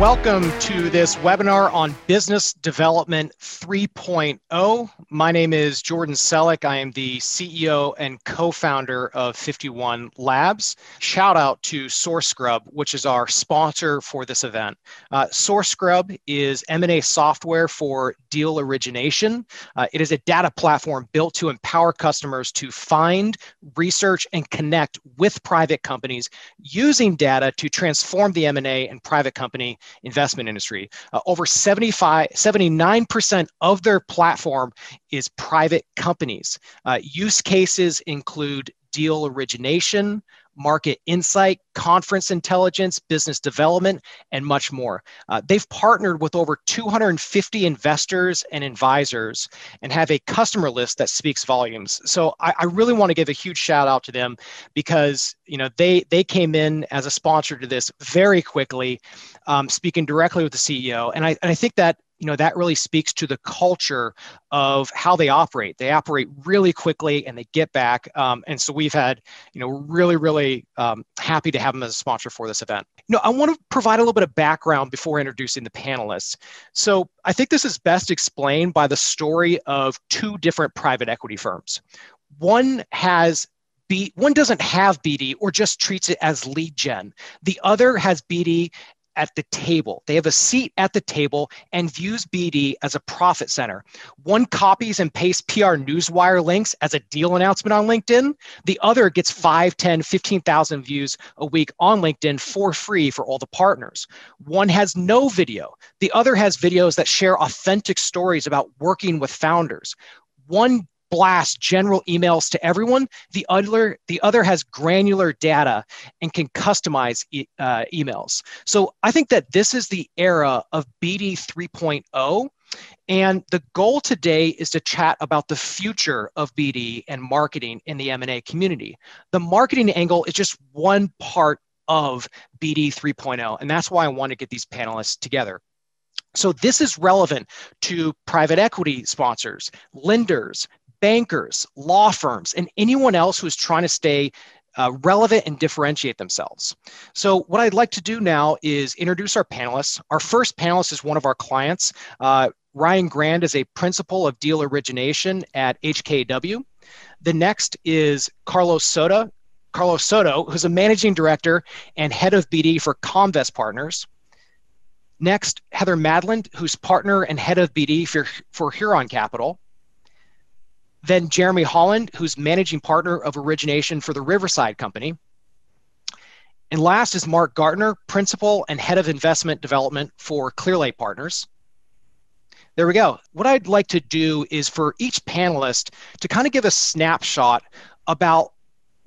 Welcome to this webinar on Business Development 3.0. My name is Jordan Selleck. I am the CEO and co-founder of 51 Labs. Shout out to SourceScrub, which is our sponsor for this event. Uh, SourceScrub is M&A software for deal origination. Uh, it is a data platform built to empower customers to find, research, and connect with private companies using data to transform the M&A and private company investment industry. Uh, over 75, 79% of their platform is private companies. Uh, use cases include deal origination, market insight, conference intelligence, business development, and much more. Uh, they've partnered with over 250 investors and advisors and have a customer list that speaks volumes. So I, I really want to give a huge shout out to them because you know they they came in as a sponsor to this very quickly, um, speaking directly with the CEO, and I and I think that you know that really speaks to the culture of how they operate. They operate really quickly and they get back um, and so we've had you know really really um, happy to have them as a sponsor for this event. You know i want to provide a little bit of background before introducing the panelists. So i think this is best explained by the story of two different private equity firms. One has B, one doesn't have BD or just treats it as lead gen. The other has BD at the table. They have a seat at the table and views BD as a profit center. One copies and pastes PR Newswire links as a deal announcement on LinkedIn. The other gets 5, 10, 15,000 views a week on LinkedIn for free for all the partners. One has no video. The other has videos that share authentic stories about working with founders. One blast general emails to everyone. The other, the other has granular data and can customize e- uh, emails. So I think that this is the era of BD 3.0. And the goal today is to chat about the future of BD and marketing in the M&A community. The marketing angle is just one part of BD 3.0, and that's why I want to get these panelists together. So this is relevant to private equity sponsors, lenders, bankers, law firms, and anyone else who's trying to stay uh, relevant and differentiate themselves. So, what I'd like to do now is introduce our panelists. Our first panelist is one of our clients. Uh, Ryan Grand is a principal of deal origination at HKW. The next is Carlos Soto, Carlos Soto, who's a managing director and head of BD for Comvest Partners. Next, Heather Madland, who's partner and head of BD for, for Huron Capital. Then Jeremy Holland, who's managing partner of origination for the Riverside Company. And last is Mark Gartner, principal and head of investment development for Clearlight Partners. There we go. What I'd like to do is for each panelist to kind of give a snapshot about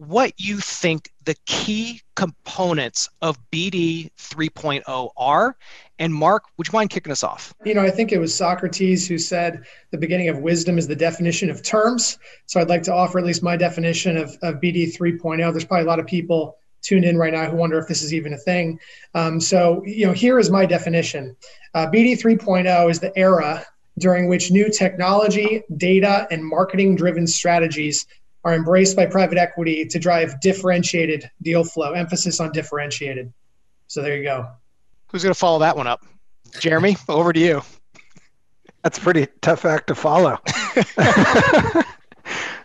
what you think the key components of BD 3.0 are. And Mark, would you mind kicking us off? You know, I think it was Socrates who said the beginning of wisdom is the definition of terms. So I'd like to offer at least my definition of, of BD 3.0. There's probably a lot of people tuned in right now who wonder if this is even a thing. Um, so, you know, here is my definition uh, BD 3.0 is the era during which new technology, data, and marketing driven strategies are embraced by private equity to drive differentiated deal flow, emphasis on differentiated. So there you go. Who's going to follow that one up? Jeremy, over to you. That's a pretty tough act to follow. uh,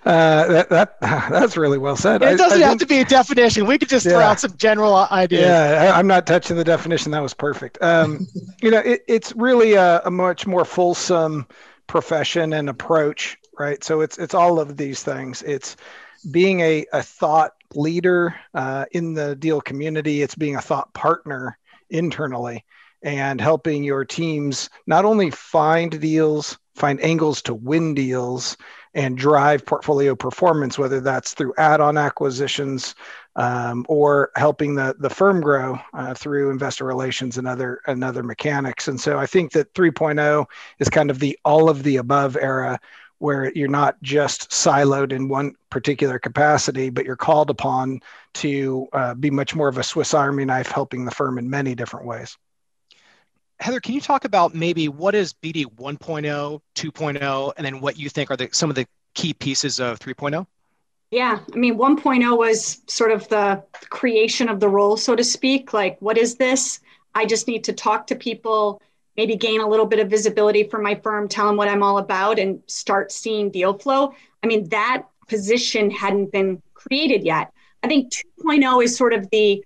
that, that that's really well said. It doesn't I, I have to be a definition. We could just yeah. throw out some general ideas. Yeah, I, am not touching the definition. That was perfect. Um, you know, it, it's really a, a, much more fulsome profession and approach right? So it's it's all of these things. It's being a, a thought leader uh, in the deal community. It's being a thought partner internally and helping your teams not only find deals, find angles to win deals, and drive portfolio performance, whether that's through add-on acquisitions um, or helping the, the firm grow uh, through investor relations and other and other mechanics. And so I think that 3.0 is kind of the all of the above era where you're not just siloed in one particular capacity, but you're called upon to uh, be much more of a Swiss Army knife, helping the firm in many different ways. Heather, can you talk about maybe what is BD 1.0, 2.0, and then what you think are the, some of the key pieces of 3.0? Yeah, I mean, 1.0 was sort of the creation of the role, so to speak. Like, what is this? I just need to talk to people, maybe gain a little bit of visibility for my firm, tell them what I'm all about, and start seeing deal flow. I mean, that position hadn't been created yet. I think 2.0 is sort of the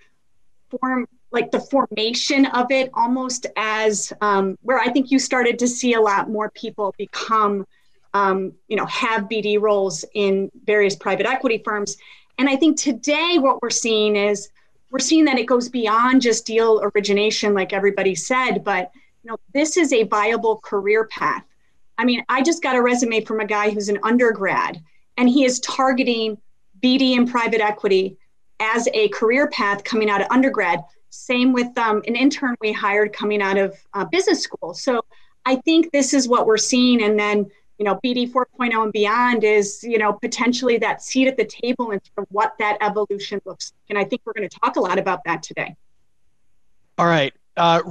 form, like the formation of it, almost as um, where I think you started to see a lot more people become, um, you know, have BD roles in various private equity firms. And I think today what we're seeing is we're seeing that it goes beyond just deal origination, like everybody said, but you know, this is a viable career path. I mean, I just got a resume from a guy who's an undergrad, and he is targeting BD and private equity as a career path coming out of undergrad. Same with um, an intern we hired coming out of uh, business school. So I think this is what we're seeing. And then, you know, BD 4.0 and beyond is, you know, potentially that seat at the table and sort of what that evolution looks like. And I think we're going to talk a lot about that today. All right. Uh,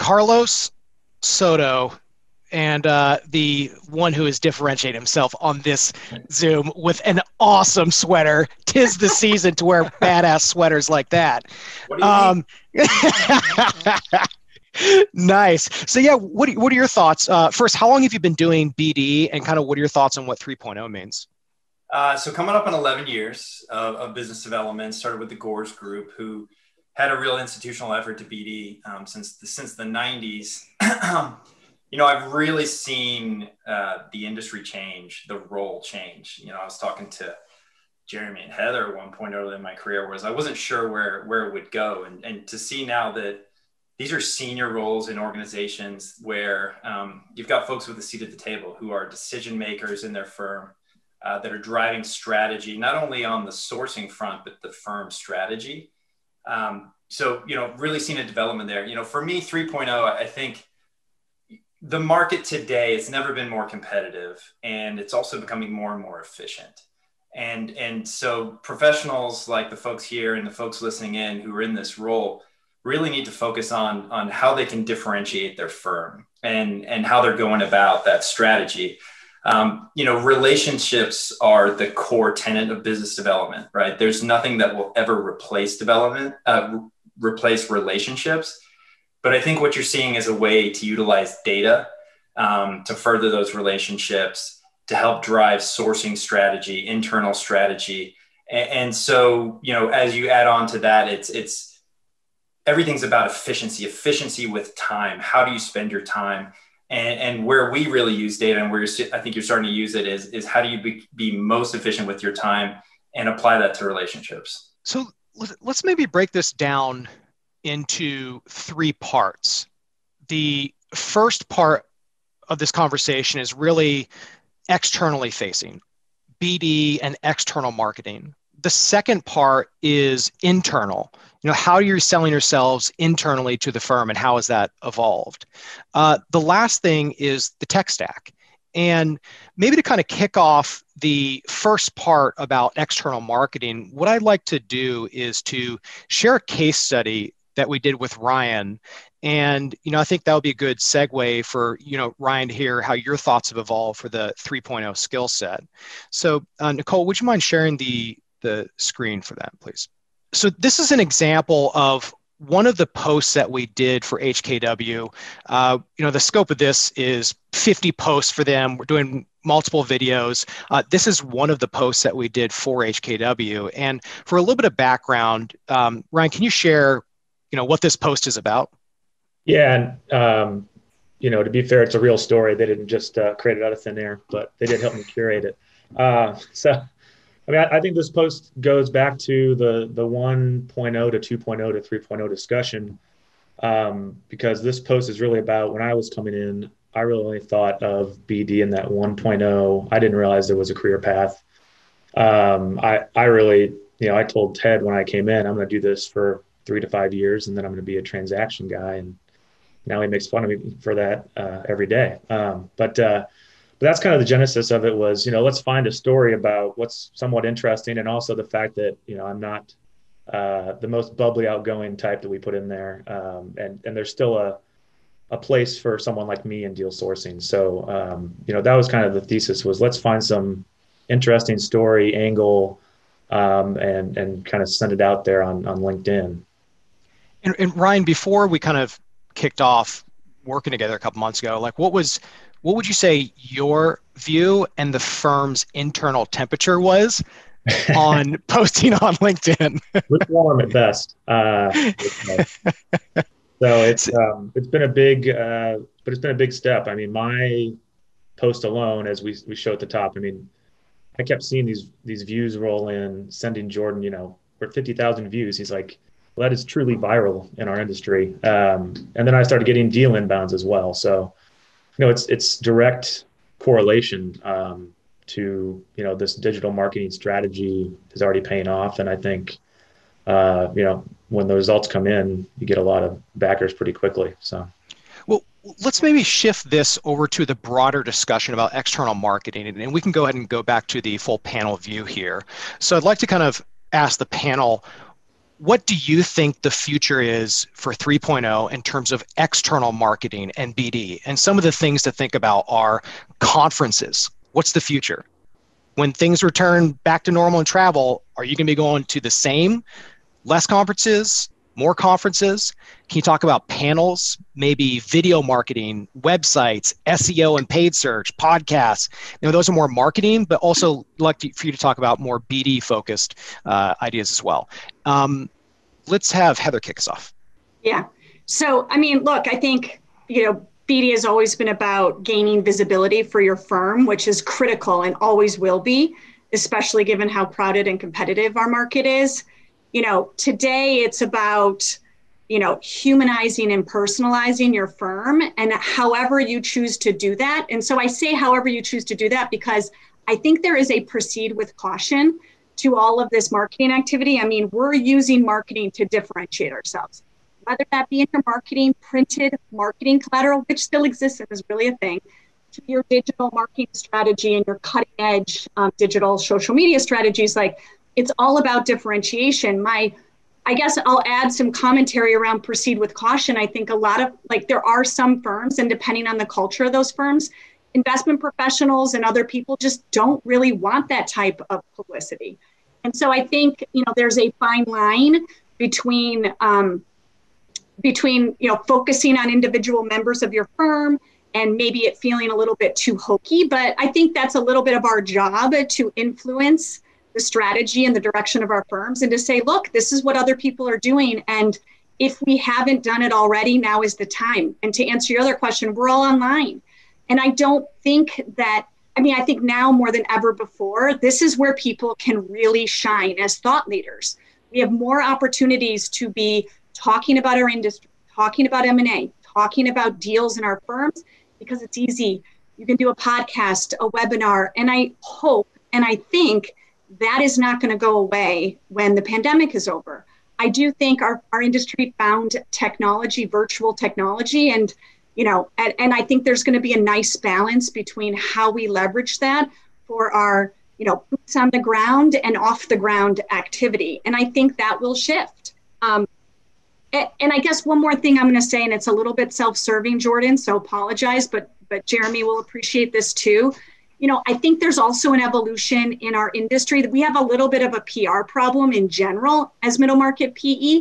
Carlos Soto and uh, the one who has differentiated himself on this Zoom with an awesome sweater. Tis the season to wear badass sweaters like that. Um, nice. So yeah, what are, what are your thoughts? Uh, first, how long have you been doing BD, and kind of what are your thoughts on what 3.0 means? Uh, so coming up on 11 years of, of, business development, started with the Gores Group, who had a real institutional effort to BD um, since the, since the 90s. you know, I've really seen uh, the industry change, the role change. You know, I was talking to Jeremy and Heather at one point early in my career, was I wasn't sure where where it would go, and and to see now that these are senior roles in organizations where um, you've got folks with a seat at the table who are decision makers in their firm uh, that are driving strategy, not only on the sourcing front but the firm strategy. Um, so you know, really seen a development there. You know, for me, 3.0, I think the market today has never been more competitive and it's also becoming more and more efficient and and so professionals like the folks here and the folks listening in who are in this role really need to focus on on how they can differentiate their firm and and how they're going about that strategy um, you know relationships are the core tenet of business development right there's nothing that will ever replace development uh, replace relationships but I think what you're seeing is a way to utilize data um, to further those relationships, to help drive sourcing strategy, internal strategy. And, and so, you know, as you add on to that, it's it's everything's about efficiency, efficiency with time. How do you spend your time? And, and where we really use data and where I think you're starting to use it is, is how do you be, be most efficient with your time and apply that to relationships? So let's maybe break this down into three parts. The first part of this conversation is really externally facing, BD and external marketing. The second part is internal. You know, how you're you selling yourselves internally to the firm and how has that evolved? Uh, the last thing is the tech stack. And maybe to kind of kick off the first part about external marketing, what I'd like to do is to share a case study that we did with Ryan. And, you know, I think that would be a good segue for, you know, Ryan to hear how your thoughts have evolved for the 3.0 skill set. So, uh, Nicole, would you mind sharing the, the screen for that, please? So this is an example of one of the posts that we did for HKW. Uh, you know, the scope of this is 50 posts for them. We're doing multiple videos. Uh, this is one of the posts that we did for HKW. And for a little bit of background, um, Ryan, can you share you know what this post is about yeah and um, you know to be fair it's a real story they didn't just uh, create it out of thin air but they did help me curate it uh, so i mean I, I, think this post goes back to the the 1.0 to 2.0 to 3.0 discussion um, because this post is really about when i was coming in i really only thought of bd in that 1.0 i didn't realize there was a career path um, I, I really you know i told ted when i came in i'm going to do this for three to five years, and then I'm going to be a transaction guy. And now he makes fun of me for that uh, every day. Um, but uh, but that's kind of the genesis of it was you know let's find a story about what's somewhat interesting, and also the fact that you know I'm not uh, the most bubbly, outgoing type that we put in there, um, and and there's still a a place for someone like me in deal sourcing. So um, you know that was kind of the thesis was let's find some interesting story angle um, and and kind of send it out there on on LinkedIn. And, and Ryan, before we kind of kicked off working together a couple months ago, like what was what would you say your view and the firm's internal temperature was on posting on LinkedIn? Lukewarm at best. Uh, so it's um, it's been a big, uh, but it's been a big step. I mean, my post alone, as we we show at the top, I mean, I kept seeing these these views roll in, sending Jordan, you know, for fifty thousand views. He's like, well, that is truly viral in our industry. Um, and then I started getting deal inbounds as well. So, you know, it's it's direct correlation um, to you know this digital marketing strategy is already paying off, and I think uh, you know when the results come in, you get a lot of backers pretty quickly. So. Well, let's maybe shift this over to the broader discussion about external marketing, and we can go ahead and go back to the full panel view here. So I'd like to kind of ask the panel what do you think the future is for 3.0 in terms of external marketing and BD? And some of the things to think about are conferences. What's the future? When things return back to normal and travel, are you going to be going to the same, less conferences, more conferences? Can you talk about panels, maybe video marketing, websites, SEO and paid search, podcasts? You know, those are more marketing, but also like for you to talk about more BD focused uh, ideas as well. Um, let's have Heather kick us off. Yeah. So, I mean, look, I think, you know, BD has always been about gaining visibility for your firm, which is critical and always will be, especially given how crowded and competitive our market is. You know, today it's about, you know, humanizing and personalizing your firm and however you choose to do that. And so I say however you choose to do that because I think there is a proceed with caution to all of this marketing activity. I mean, we're using marketing to differentiate ourselves, whether that be in your marketing, printed marketing collateral, which still exists and is really a thing, to your digital marketing strategy and your cutting edge um, digital social media strategies. Like, it's all about differentiation. My I guess I'll add some commentary around proceed with caution. I think a lot of like there are some firms, and depending on the culture of those firms, investment professionals and other people just don't really want that type of publicity. And so I think you know there's a fine line between um, between you know focusing on individual members of your firm and maybe it feeling a little bit too hokey. But I think that's a little bit of our job to influence the strategy and the direction of our firms and to say, look, this is what other people are doing. And if we haven't done it already, now is the time. And to answer your other question, we're all online. And I don't think that, I mean, I think now more than ever before, this is where people can really shine as thought leaders. We have more opportunities to be talking about our industry, talking about M&A, talking about deals in our firms because it's easy. You can do a podcast, a webinar, and I hope and I think that is not going to go away when the pandemic is over. I do think our, our industry found technology, virtual technology, and you know, and, and I think there's going to be a nice balance between how we leverage that for our, you know, boots on the ground and off the ground activity. And I think that will shift. Um, and, and I guess one more thing I'm going to say, and it's a little bit self-serving, Jordan, so apologize, but but Jeremy will appreciate this too. You know, I think there's also an evolution in our industry that we have a little bit of a PR problem in general as middle market PE.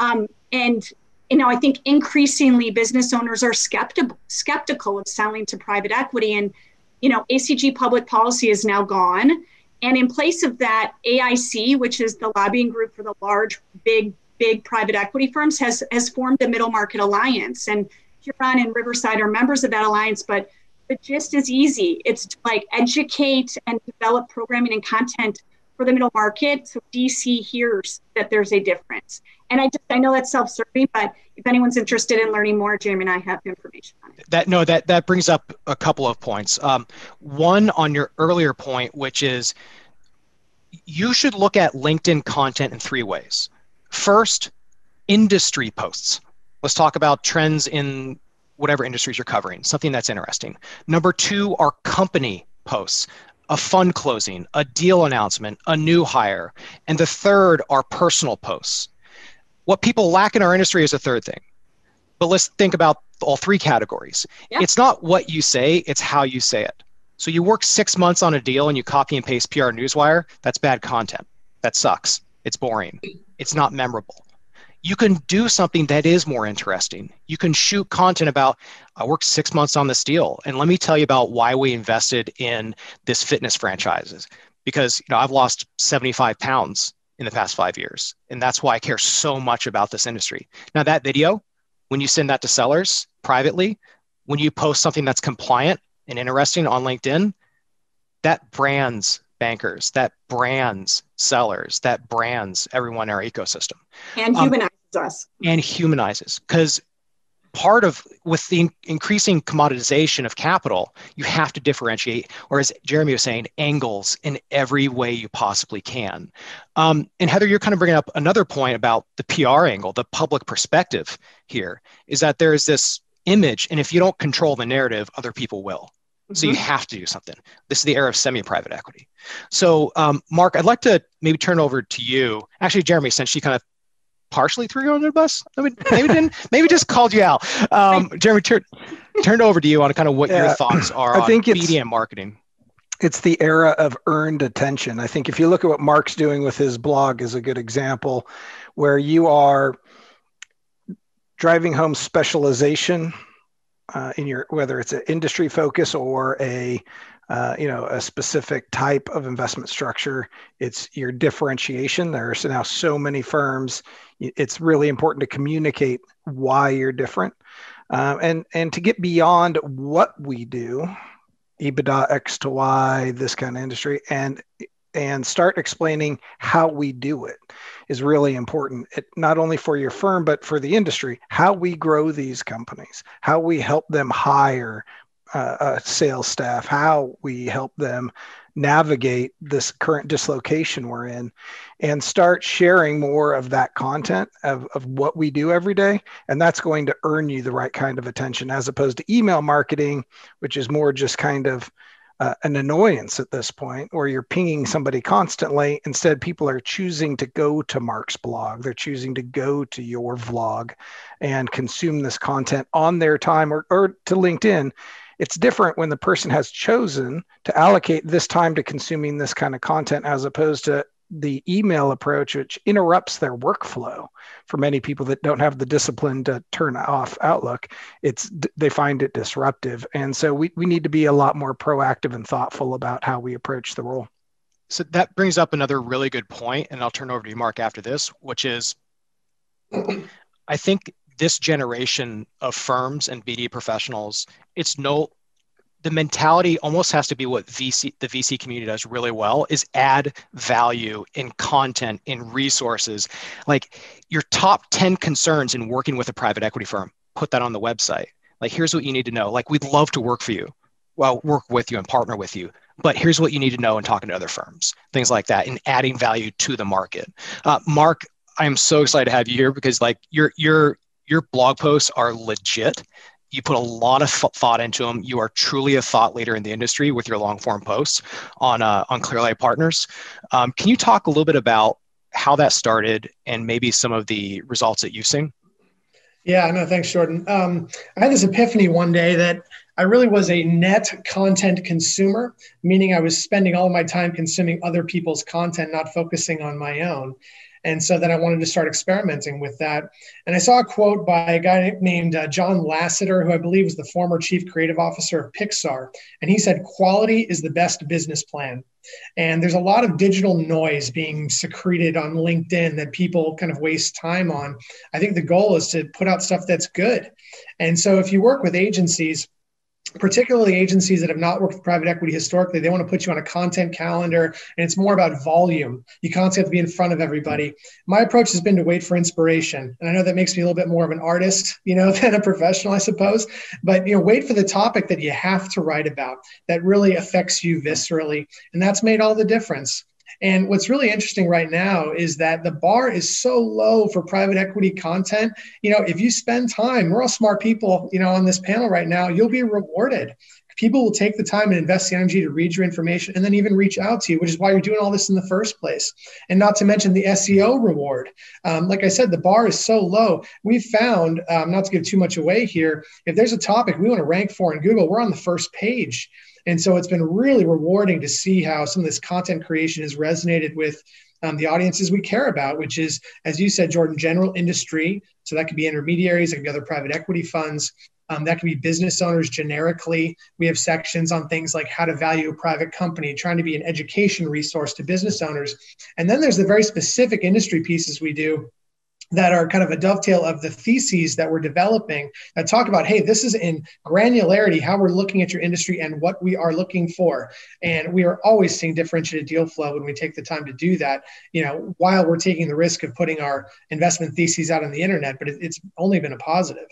Um, and you know, I think increasingly business owners are skeptical skeptical of selling to private equity. And, you know, ACG public policy is now gone. And in place of that, AIC, which is the lobbying group for the large, big, big private equity firms, has has formed the Middle Market Alliance. And Huron and Riverside are members of that alliance, but but just as easy. It's to like educate and develop programming and content for the middle market so DC hears that there's a difference. And I just I know that's self-serving, but if anyone's interested in learning more, Jamie and I have information on it. That no, that that brings up a couple of points. Um, one on your earlier point, which is you should look at LinkedIn content in three ways. First, industry posts. Let's talk about trends in whatever industries you're covering, something that's interesting. Number two are company posts a fund closing, a deal announcement, a new hire. And the third are personal posts. What people lack in our industry is a third thing. But let's think about all three categories. Yeah. It's not what you say, it's how you say it. So you work six months on a deal and you copy and paste PR Newswire, that's bad content. That sucks. It's boring. It's not memorable. You can do something that is more interesting. You can shoot content about, I worked six months on this deal, and let me tell you about why we invested in this fitness franchises. Because you know I've lost 75 pounds in the past five years, and that's why I care so much about this industry. Now that video, when you send that to sellers privately, when you post something that's compliant and interesting on LinkedIn, that brands bankers, that brands sellers, that brands everyone in our ecosystem. And um, humanizes um, us. And humanizes. Because part of with the increasing commoditization of capital you have to differentiate or as jeremy was saying angles in every way you possibly can um, and heather you're kind of bringing up another point about the pr angle the public perspective here is that there is this image and if you don't control the narrative other people will so you mm-hmm. have to do something. This is the era of semi-private equity. So, um, Mark, I'd like to maybe turn over to you. Actually, Jeremy, since she kind of partially threw you under the bus, I mean, maybe didn't, maybe just called you out. Um, Jeremy, turn turned over to you on kind of what yeah, your thoughts are I think on media and marketing. It's the era of earned attention. I think if you look at what Mark's doing with his blog is a good example, where you are driving home specialization uh, in your whether it's an industry focus or a uh, you know a specific type of investment structure it's your differentiation. There's now so many firms it's really important to communicate why you're different. Um, and and to get beyond what we do ebitda x to y this kind of industry and and start explaining how we do it is really important. It, not only for your firm but for the industry how we grow these companies how we help them hire uh, a sales staff how we help them navigate this current dislocation we're in and start sharing more of that content of, of what we do every day. And that's going to earn you the right kind of attention as opposed to email marketing which is more just kind of uh, an annoyance at this point where you're pinging somebody constantly. Instead, people are choosing to go to Mark's blog. They're choosing to go to your vlog and consume this content on their time or, or to LinkedIn. It's different when the person has chosen to allocate this time to consuming this kind of content as opposed to the email approach, which interrupts their workflow for many people that don't have the discipline to turn off Outlook. It's they find it disruptive, and so we we need to be a lot more proactive and thoughtful about how we approach the role. So that brings up another really good point, and I'll turn over to you, Mark, after this, which is, I think this generation of firms and BD professionals, it's no the mentality almost has to be what VC the VC community does really well is add value in content in resources. Like your top 10 concerns in working with a private equity firm, put that on the website. Like here's what you need to know. Like we'd love to work for you. Well, work with you and partner with you. But here's what you need to know in talking to other firms, things like that, and adding value to the market. Uh, Mark, I am so excited to have you here because like your your your blog posts are legit you put a lot of thought into them. You are truly a thought leader in the industry with your long form posts on uh, on Clearlight Partners. Um, can you talk a little bit about how that started and maybe some of the results that you've seen? Yeah, no, thanks, Jordan. Um, I had this epiphany one day that I really was a net content consumer, meaning I was spending all of my time consuming other people's content, not focusing on my own. And so then I wanted to start experimenting with that. And I saw a quote by a guy named uh, John Lasseter, who I believe was the former chief creative officer of Pixar. And he said, quality is the best business plan. And there's a lot of digital noise being secreted on LinkedIn that people kind of waste time on. I think the goal is to put out stuff that's good. And so if you work with agencies, particularly agencies that have not worked with private equity historically, they want to put you on a content calendar and it's more about volume. You constantly have to be in front of everybody. My approach has been to wait for inspiration. And I know that makes me a little bit more of an artist, you know, than a professional, I suppose. But, you know, wait for the topic that you have to write about that really affects you viscerally. And that's made all the difference. And what's really interesting right now is that the bar is so low for private equity content. You know, if you spend time, we're all smart people, you know, on this panel right now, you'll be rewarded. People will take the time and invest the energy to read your information and then even reach out to you, which is why you're doing all this in the first place. And not to mention the SEO reward. Um, like I said, the bar is so low. We've found, um, not to give too much away here, if there's a topic we want to rank for in Google, we're on the first page. And so it's been really rewarding to see how some of this content creation has resonated with um, the audiences we care about, which is, as you said, Jordan, general industry. So that could be intermediaries, it could be other private equity funds. Um, that can be business owners generically. We have sections on things like how to value a private company, trying to be an education resource to business owners. And then there's the very specific industry pieces we do that are kind of a dovetail of the theses that we're developing that talk about hey this is in granularity how we're looking at your industry and what we are looking for. And we are always seeing differentiated deal flow when we take the time to do that you know while we're taking the risk of putting our investment theses out on the internet but it's only been a positive.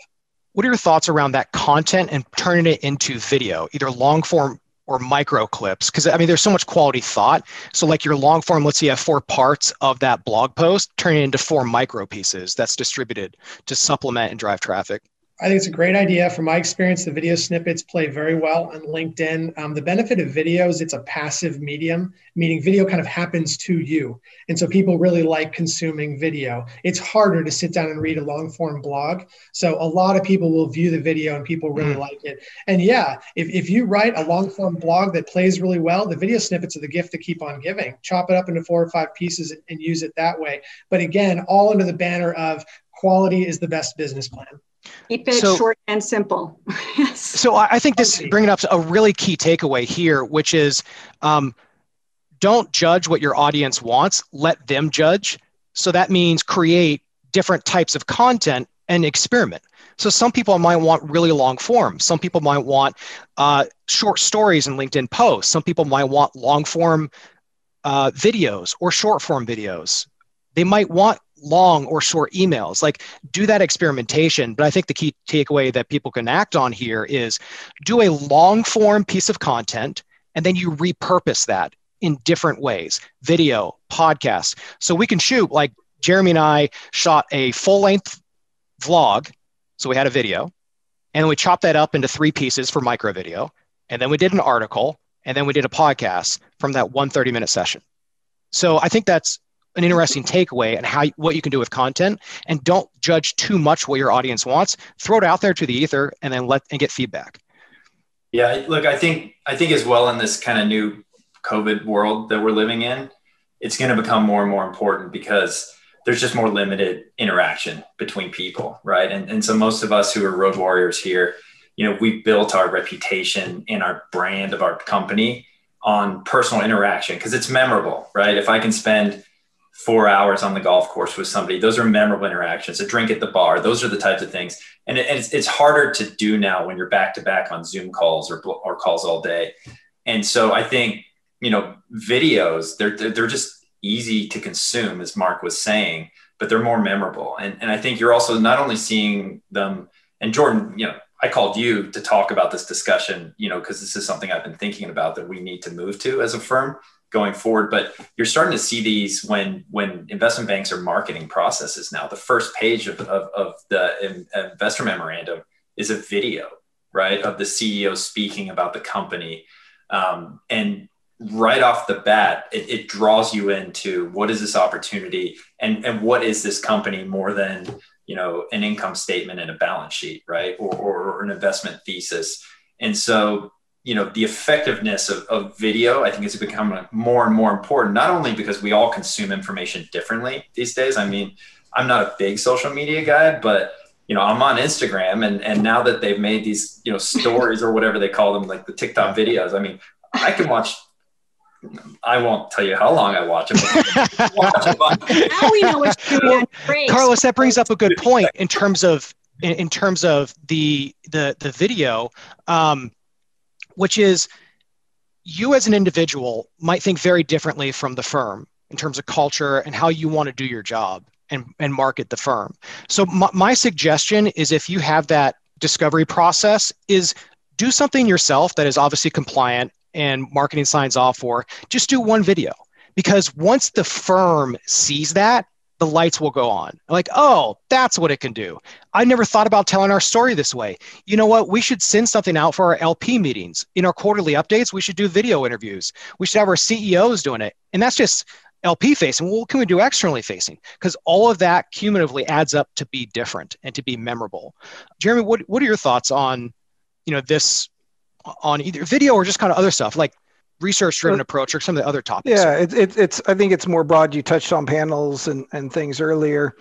What are your thoughts around that content and turning it into video either long form or micro clips because i mean there's so much quality thought. So like your long form let's say you have four parts of that blog post turn it into four micro pieces that's distributed to supplement and drive traffic I think it's a great idea. From my experience, the video snippets play very well on LinkedIn. Um, the benefit of videos, it's a passive medium, meaning video kind of happens to you. And so people really like consuming video. It's harder to sit down and read a long form blog. So a lot of people will view the video and people really mm. like it. And yeah, if, if you write a long form blog that plays really well, the video snippets are the gift to keep on giving. Chop it up into four or five pieces and use it that way. But again, all under the banner of quality is the best business plan. Keep it so, short and simple. yes. So I think this bringing up a really key takeaway here, which is um, don't judge what your audience wants. Let them judge. So that means create different types of content and experiment. So some people might want really long form. Some people might want uh, short stories and LinkedIn posts. Some people might want long form uh, videos or short form videos. They might want long or short emails. Like do that experimentation. But I think the key takeaway that people can act on here is do a long form piece of content and then you repurpose that in different ways video, podcast. So we can shoot like Jeremy and I shot a full length vlog. So we had a video and we chopped that up into three pieces for micro video. And then we did an article and then we did a podcast from that one 30 minute session. So I think that's an interesting takeaway and how what you can do with content. And don't judge too much what your audience wants. Throw it out there to the ether and then let and get feedback. Yeah look i think i think as well in this kind of new covid world that we're living in it's going to become more and more important because there's just more limited interaction between people right? And, and so most of us who are road warriors here you know we've built our reputation and our brand of our company on personal interaction because it's memorable right? If i can spend four hours on the golf course with somebody. Those are memorable interactions. A drink at the bar. Those are the types of things. And, it, it's, it's harder to do now when you're back to back on Zoom calls or, or calls all day. And so I think, you know, videos, they're, they're just easy to consume, as Mark was saying, but they're more memorable. And, and I think you're also not only seeing them, and Jordan, you know, I called you to talk about this discussion, you know, because this is something I've been thinking about that we need to move to as a firm going forward. But you're starting to see these when when investment banks are marketing processes now. The first page of, of, of the investor memorandum is a video, right, of the CEO speaking about the company. Um, and right off the bat, it, it, draws you into what is this opportunity and, and what is this company more than you know an income statement and a balance sheet, right, or, or, or an investment thesis. And so you know the effectiveness of, of video i think has become more and more important not only because we all consume information differently these days i mean i'm not a big social media guy but you know i'm on instagram and and now that they've made these you know stories or whatever they call them like the tiktok videos i mean i can watch I won't tell you how long I watch them. watch now we know what's doing. Carlos, that brings up a good point in terms of in, in terms of the the the video. Um, which is you as an individual might think very differently from the firm in terms of culture and how you want to do your job and, and market the firm. So my, my suggestion is if you have that discovery process is do something yourself that is obviously compliant and marketing signs off for, just do one video. Because once the firm sees that, the lights will go on. Like, oh, that's what it can do. I never thought about telling our story this way. You know what? We should send something out for our LP meetings. In our quarterly updates, we should do video interviews. We should have our CEOs doing it. And that's just LP facing. Well, what can we do externally facing? Because all of that cumulatively adds up to be different and to be memorable. Jeremy, what, what are your thoughts on, you know, this on either video or just kind of other stuff? Like research driven approach or some of the other topics yeah it's, it's it's i think it's more broad you touched on panels and and things earlier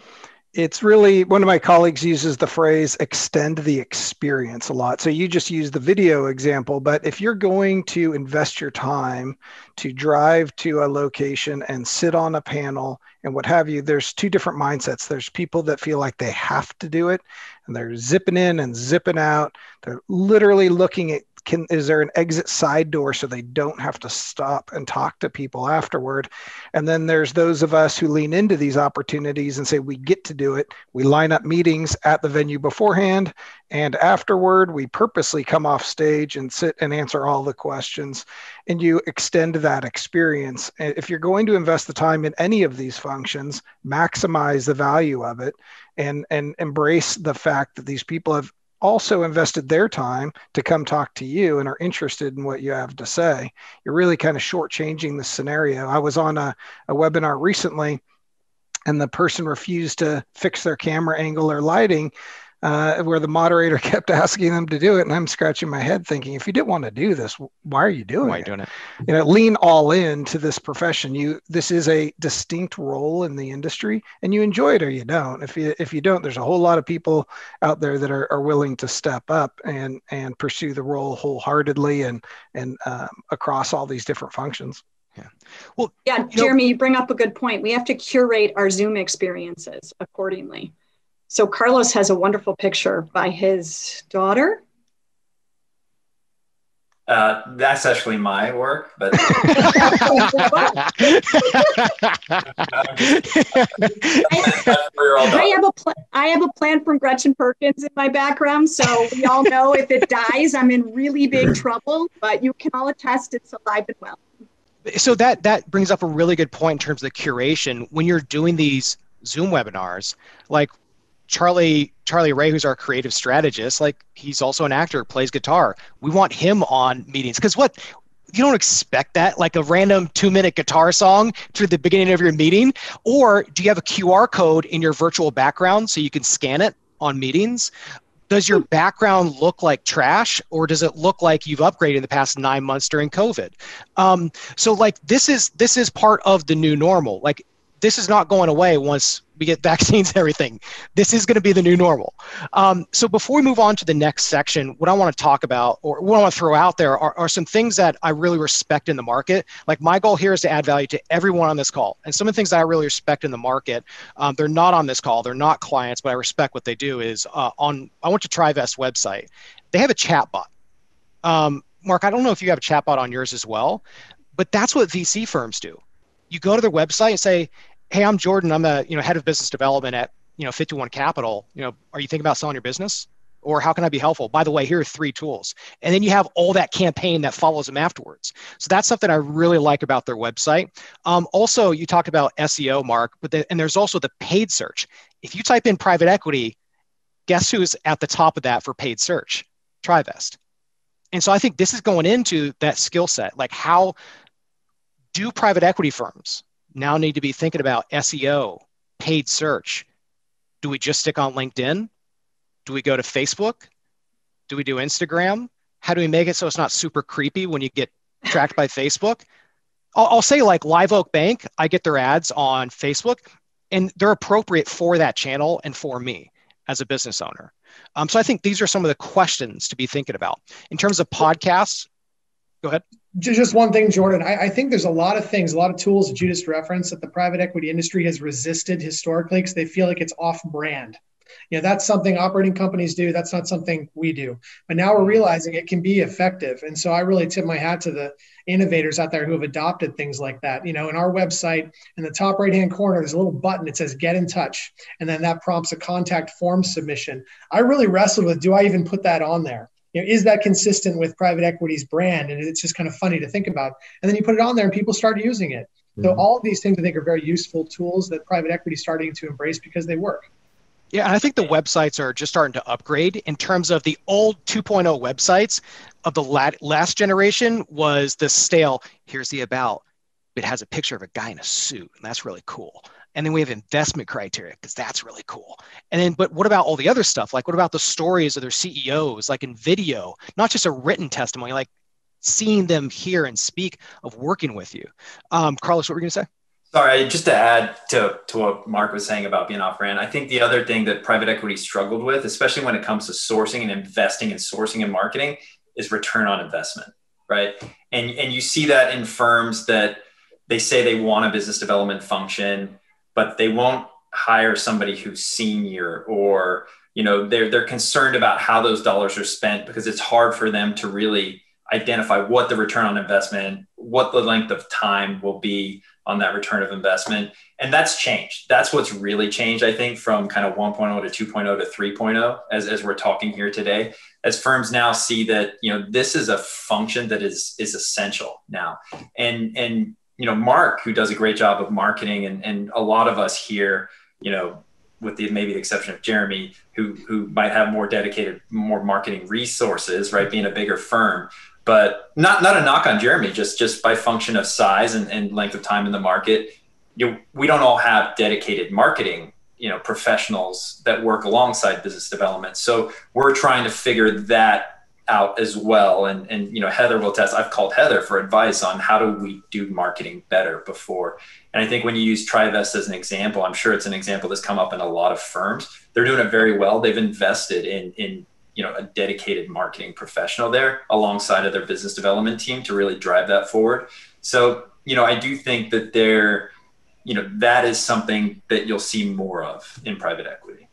it's really one of my colleagues uses the phrase extend the experience a lot. So you just use the video example, but if you're going to invest your time to drive to a location and sit on a panel and what have you, there's two different mindsets. There's people that feel like they have to do it and they're zipping in and zipping out. They're literally looking at can is there an exit side door so they don't have to stop and talk to people afterward? And then there's those of us who lean into these opportunities and say we get to do it. We line up meetings at the venue beforehand and afterward we purposely come off stage and sit and answer all the questions and you extend that experience. If you're going to invest the time in any of these functions maximize the value of it and and embrace the fact that these people have also invested their time to come talk to you and are interested in what you have to say, you're really kind of shortchanging the scenario. I was on a, a webinar recently and the person refused to fix their camera angle or lighting uh, where the moderator kept asking them to do it. And I'm scratching my head thinking, if you didn't want to do this, why are you doing why it? doing it? You know, lean all in to this profession. You this is a distinct role in the industry and you enjoy it or you don't. If you if you don't, there's a whole lot of people out there that are, are willing to step up and and pursue the role wholeheartedly and and um, across all these different functions. Yeah. Well, yeah, you know- Jeremy, you bring up a good point. We have to curate our Zoom experiences accordingly. So Carlos has a wonderful picture by his daughter. Uh, that's actually my work, but I have a pl- I have a plant from Gretchen Perkins in my background, so we all know if it dies, I'm in really big trouble. But you can all attest it's alive and well. so that that brings up a really good point in terms of the curation when you're doing these zoom webinars like charlie charlie ray who's our creative strategist like he's also an actor plays guitar. We want him on meetings. Because what you don't expect that like a random two minute guitar song to the beginning of your meeting? Or do you have a qr code in your virtual background so you can scan it on meetings? Does your background look like trash or does it look like you've upgraded in the past nine months during covid? Um, so like this is this is part of the new normal. Like this is not going away once we get vaccines and everything. This is going to be the new normal. Um, so before we move on to the next section what i want to talk about or what i want to throw out there are, are some things that i really respect in the market. Like my goal here is to add value to everyone on this call. And some of the things that i really respect in the market um, they're not on this call. They're not clients but i respect what they do is uh, on i went to trivest website. They have a chat bot um, mark i don't know if you have a chat bot on yours as well but that's what vc firms do you go to their website and say hey i'm jordan. I'm a you know head of business development at you know 51 capital. You know are you thinking about selling your business? Or how can i be helpful? By the way here are three tools. And then you have all that campaign that follows them afterwards. So that's something i really like about their website. Um, also you talked about seo mark but the, and there's also the paid search. If you type in private equity guess who's at the top of that for paid search? Trivest. And so i think this is going into that skill set like how do private equity firms now need to be thinking about SEO, paid search? Do we just stick on LinkedIn? Do we go to Facebook? Do we do Instagram? How do we make it so it's not super creepy when you get tracked by Facebook? I'll, I'll say like Live Oak Bank, I get their ads on Facebook and they're appropriate for that channel and for me as a business owner. Um, so I think these are some of the questions to be thinking about. In terms of podcasts, go ahead. Just one thing, Jordan. I, I, think there's a lot of things, a lot of tools that you just referenced that the private equity industry has resisted historically because they feel like it's off brand. You know, that's something operating companies do. That's not something we do. But now we're realizing it can be effective. And so I really tip my hat to the innovators out there who have adopted things like that. You know, in our website, in the top right hand corner, there's a little button. It says get in touch. And then that prompts a contact form submission. I really wrestled with do I even put that on there? You know, is that consistent with private equity's brand? And it's just kind of funny to think about. And then you put it on there and people start using it. Mm-hmm. So all of these things I think are very useful tools that private equity is starting to embrace because they work. Yeah, and I think the websites are just starting to upgrade in terms of the old 2.0 websites of the last generation was the stale, here's the about. It has a picture of a guy in a suit, and that's really cool and then we have investment criteria because that's really cool and then but what about all the other stuff like what about the stories of their ceos like in video not just a written testimony like seeing them hear and speak of working with you. Um, Carlos, what were you going to say? Sorry, just to add to, to what Mark was saying about being off brand, I think the other thing that private equity struggled with, especially when it comes to sourcing and investing and sourcing and marketing, is return on investment, right? And, and you see that in firms that they say they want a business development function, but they won't hire somebody who's senior or you know they're they're concerned about how those dollars are spent because it's hard for them to really identify what the return on investment what the length of time will be on that return of investment. And that's changed. That's what's really changed i think from kind of 1.0 to 2.0 to 3.0 as, as we're talking here today. As firms now see that you know this is a function that is is essential now. And and you know mark who does a great job of marketing and, and a lot of us here you know with the maybe the exception of Jeremy, who who might have more dedicated, more marketing resources, right? Being a bigger firm, but not not a knock on Jeremy, just just by function of size and, and length of time in the market. You know, we don't all have dedicated marketing you know professionals that work alongside business development so we're trying to figure that out as well. And, and, you know, Heather will test, I've called Heather for advice on how do we do marketing better before. And I think when you use Trivest as an example, I'm sure it's an example that's come up in a lot of firms. They're doing it very well. They've invested in, in, you know, a dedicated marketing professional there alongside of their business development team to really drive that forward. So, you know, I do think that there, you know, that is something that you'll see more of in private equity.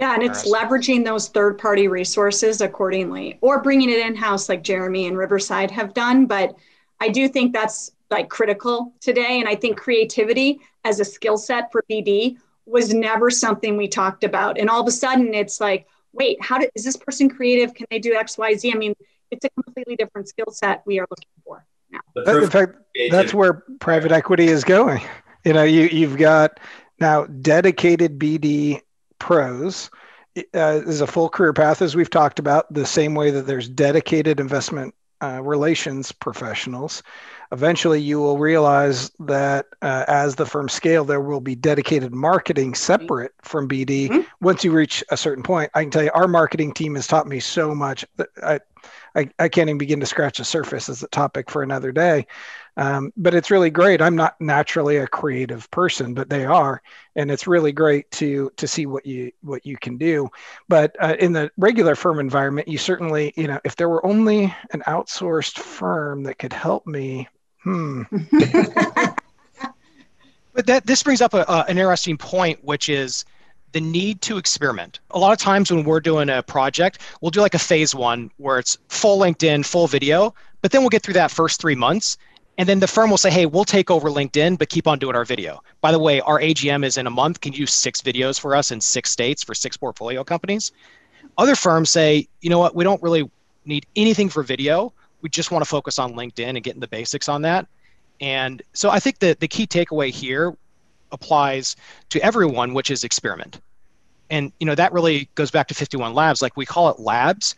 Yeah, and it's leveraging those third party resources accordingly or bringing it in house like Jeremy and Riverside have done. But I do think that's like critical today. And I think creativity as a skill set for BD was never something we talked about. And all of a sudden it's like, wait, how did, is this person creative? Can they do X, Y, Z? I mean, it's a completely different skill set we are looking for now. In fact, that's where private equity is going. You know, you, you've got now dedicated BD pros uh, is a full career path, as we've talked about, the same way that there's dedicated investment uh, relations professionals. Eventually, you will realize that uh, as the firm scale, there will be dedicated marketing separate from BD. Mm-hmm. Once you reach a certain point, I can tell you, our marketing team has taught me so much. That I, I, I can't even begin to scratch the surface as a topic for another day. Um, but it's really great. I'm not naturally a creative person, but they are, and it's really great to to see what you what you can do. But uh, in the regular firm environment, you certainly, you know, if there were only an outsourced firm that could help me, hmm. but that this brings up a, an interesting point, which is the need to experiment. A lot of times when we're doing a project, we'll do like a phase one where it's full LinkedIn, full video, but then we'll get through that first three months. And then the firm will say, hey, we'll take over LinkedIn, but keep on doing our video. By the way, our AGM is in a month. Can you use six videos for us in six states for six portfolio companies? Other firms say, you know what, we don't really need anything for video. We just want to focus on LinkedIn and getting the basics on that. And so I think that the key takeaway here applies to everyone, which is experiment. And you know that really goes back to 51 Labs. Like we call it labs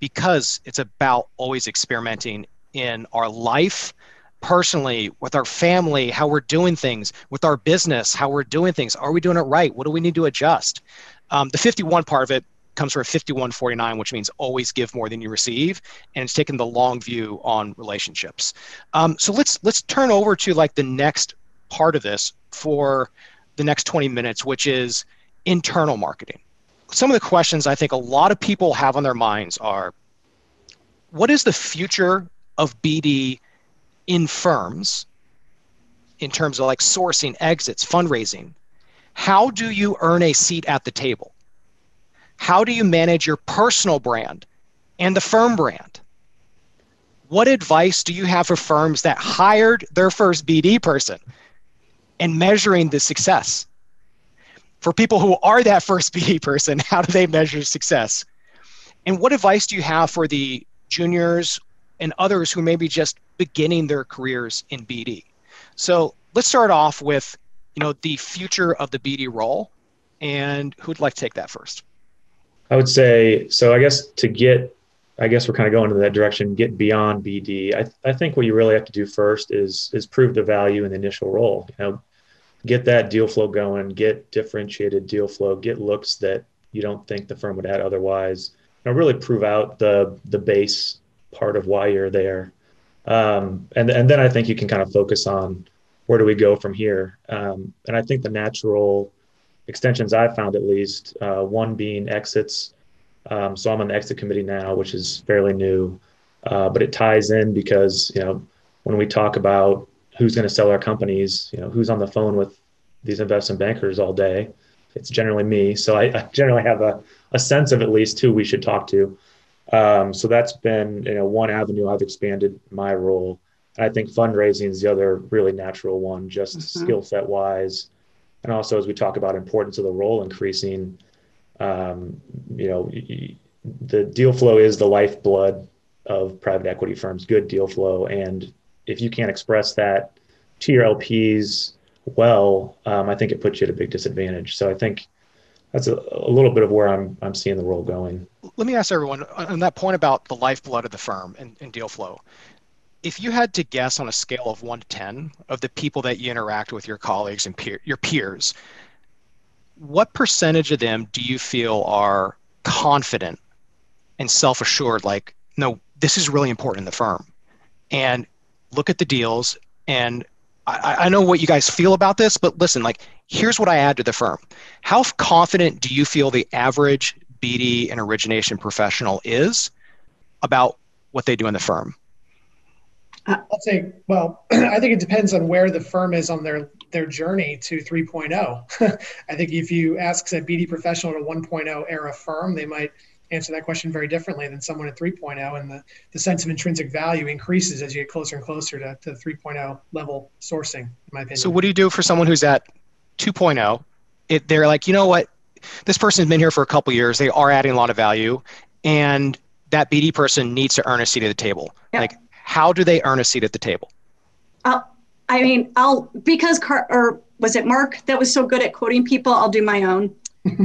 because it's about always experimenting in our life personally, with our family, how we're doing things, with our business, how we're doing things. Are we doing it right? What do we need to adjust? Um, the 51 part of it comes from 5149, which means always give more than you receive, and it's taking the long view on relationships. Um, so let's let's turn over to like the next part of this for the next 20 minutes, which is internal marketing. Some of the questions I think a lot of people have on their minds are, what is the future of BD in firms in terms of like sourcing, exits, fundraising, how do you earn a seat at the table? How do you manage your personal brand and the firm brand? What advice do you have for firms that hired their first BD person and measuring the success? For people who are that first BD person, how do they measure success? And what advice do you have for the juniors and others who may be just beginning their careers in BD. So let's start off with, you know, the future of the BD role, and who'd like to take that first? I would say so. I guess to get, I guess we're kind of going in that direction. Get beyond BD. I, I think what you really have to do first is is prove the value in the initial role. You know, get that deal flow going. Get differentiated deal flow. Get looks that you don't think the firm would add otherwise. You know, really prove out the the base part of why you're there. Um, and and then I think you can kind of focus on where do we go from here. Um, and I think the natural extensions I've found, at least, uh, one being exits. Um, so I'm on the exit committee now, which is fairly new, uh, but it ties in because you know when we talk about who's going to sell our companies, you know who's on the phone with these investment bankers all day. It's generally me, so I, I generally have a, a sense of at least who we should talk to. Um, so that's been you know one avenue I've expanded my role. And I think fundraising is the other really natural one, just mm-hmm. skill set wise, and also as we talk about importance of the role increasing. Um, you know, the deal flow is the lifeblood of private equity firms. Good deal flow, and if you can't express that to your LPs well, um, I think it puts you at a big disadvantage. So I think that's a, a little bit of where I'm I'm seeing the role going. Let me ask everyone uh, on that point about the lifeblood of the firm and, and deal flow. If you had to guess on a scale of one to ten of the people that you interact with, your colleagues and peer, your peers, what percentage of them do you feel are confident and self-assured? Like, no, this is really important in the firm, and look at the deals and I, I know what you guys feel about this, but listen, like, here's what I add to the firm. How confident do you feel the average BD and origination professional is about what they do in the firm? I'll say, well, I think it depends on where the firm is on their their journey to 3.0. I think if you ask a BD professional at a 1.0 era firm, they might answer that question very differently than someone at 3.0 and the, the sense of intrinsic value increases as you get closer and closer to, to 3.0 level sourcing in my opinion. So what do you do for someone who's at 2.0 it, they're like you know what? This person's been here for a couple years. They are adding a lot of value and that bd person needs to earn a seat at the table. Yep. like how do they earn a seat at the table? Uh, i mean i'll because Car- or was it mark that was so good at quoting people i'll do my own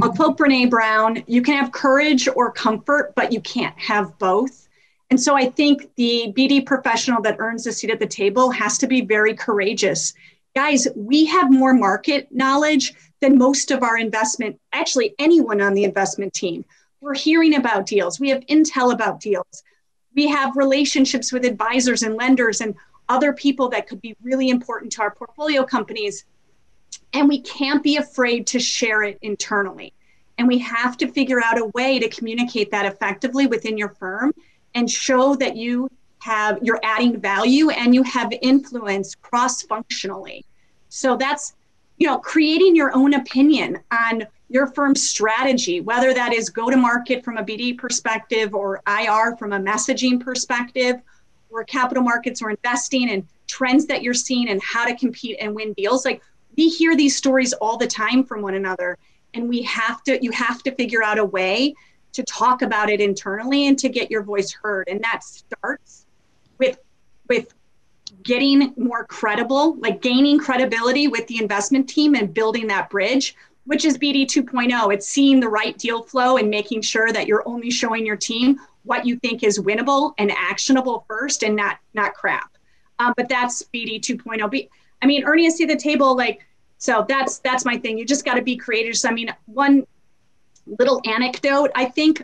I'll quote Brene Brown you can have courage or comfort, but you can't have both. And so I think the BD professional that earns a seat at the table has to be very courageous. Guys, we have more market knowledge than most of our investment, actually, anyone on the investment team. We're hearing about deals, we have intel about deals, we have relationships with advisors and lenders and other people that could be really important to our portfolio companies. And we can't be afraid to share it internally. And we have to figure out a way to communicate that effectively within your firm and show that you have you're adding value and you have influence cross functionally. So that's you know creating your own opinion on your firm's strategy, whether that is go to market from a BD perspective or IR from a messaging perspective, or capital markets or investing and trends that you're seeing and how to compete and win deals. Like we hear these stories all the time from one another and we have to you have to figure out a way to talk about it internally and to get your voice heard. And that starts with with getting more credible like gaining credibility with the investment team and building that bridge which is bd 2.0 it's seeing the right deal flow and making sure that you're only showing your team what you think is winnable and actionable first and not not crap. Um, but that's bd 2.0 I mean, Ernie, I see the table like so. That's that's my thing. You just got to be creative. So, I mean, one little anecdote. I think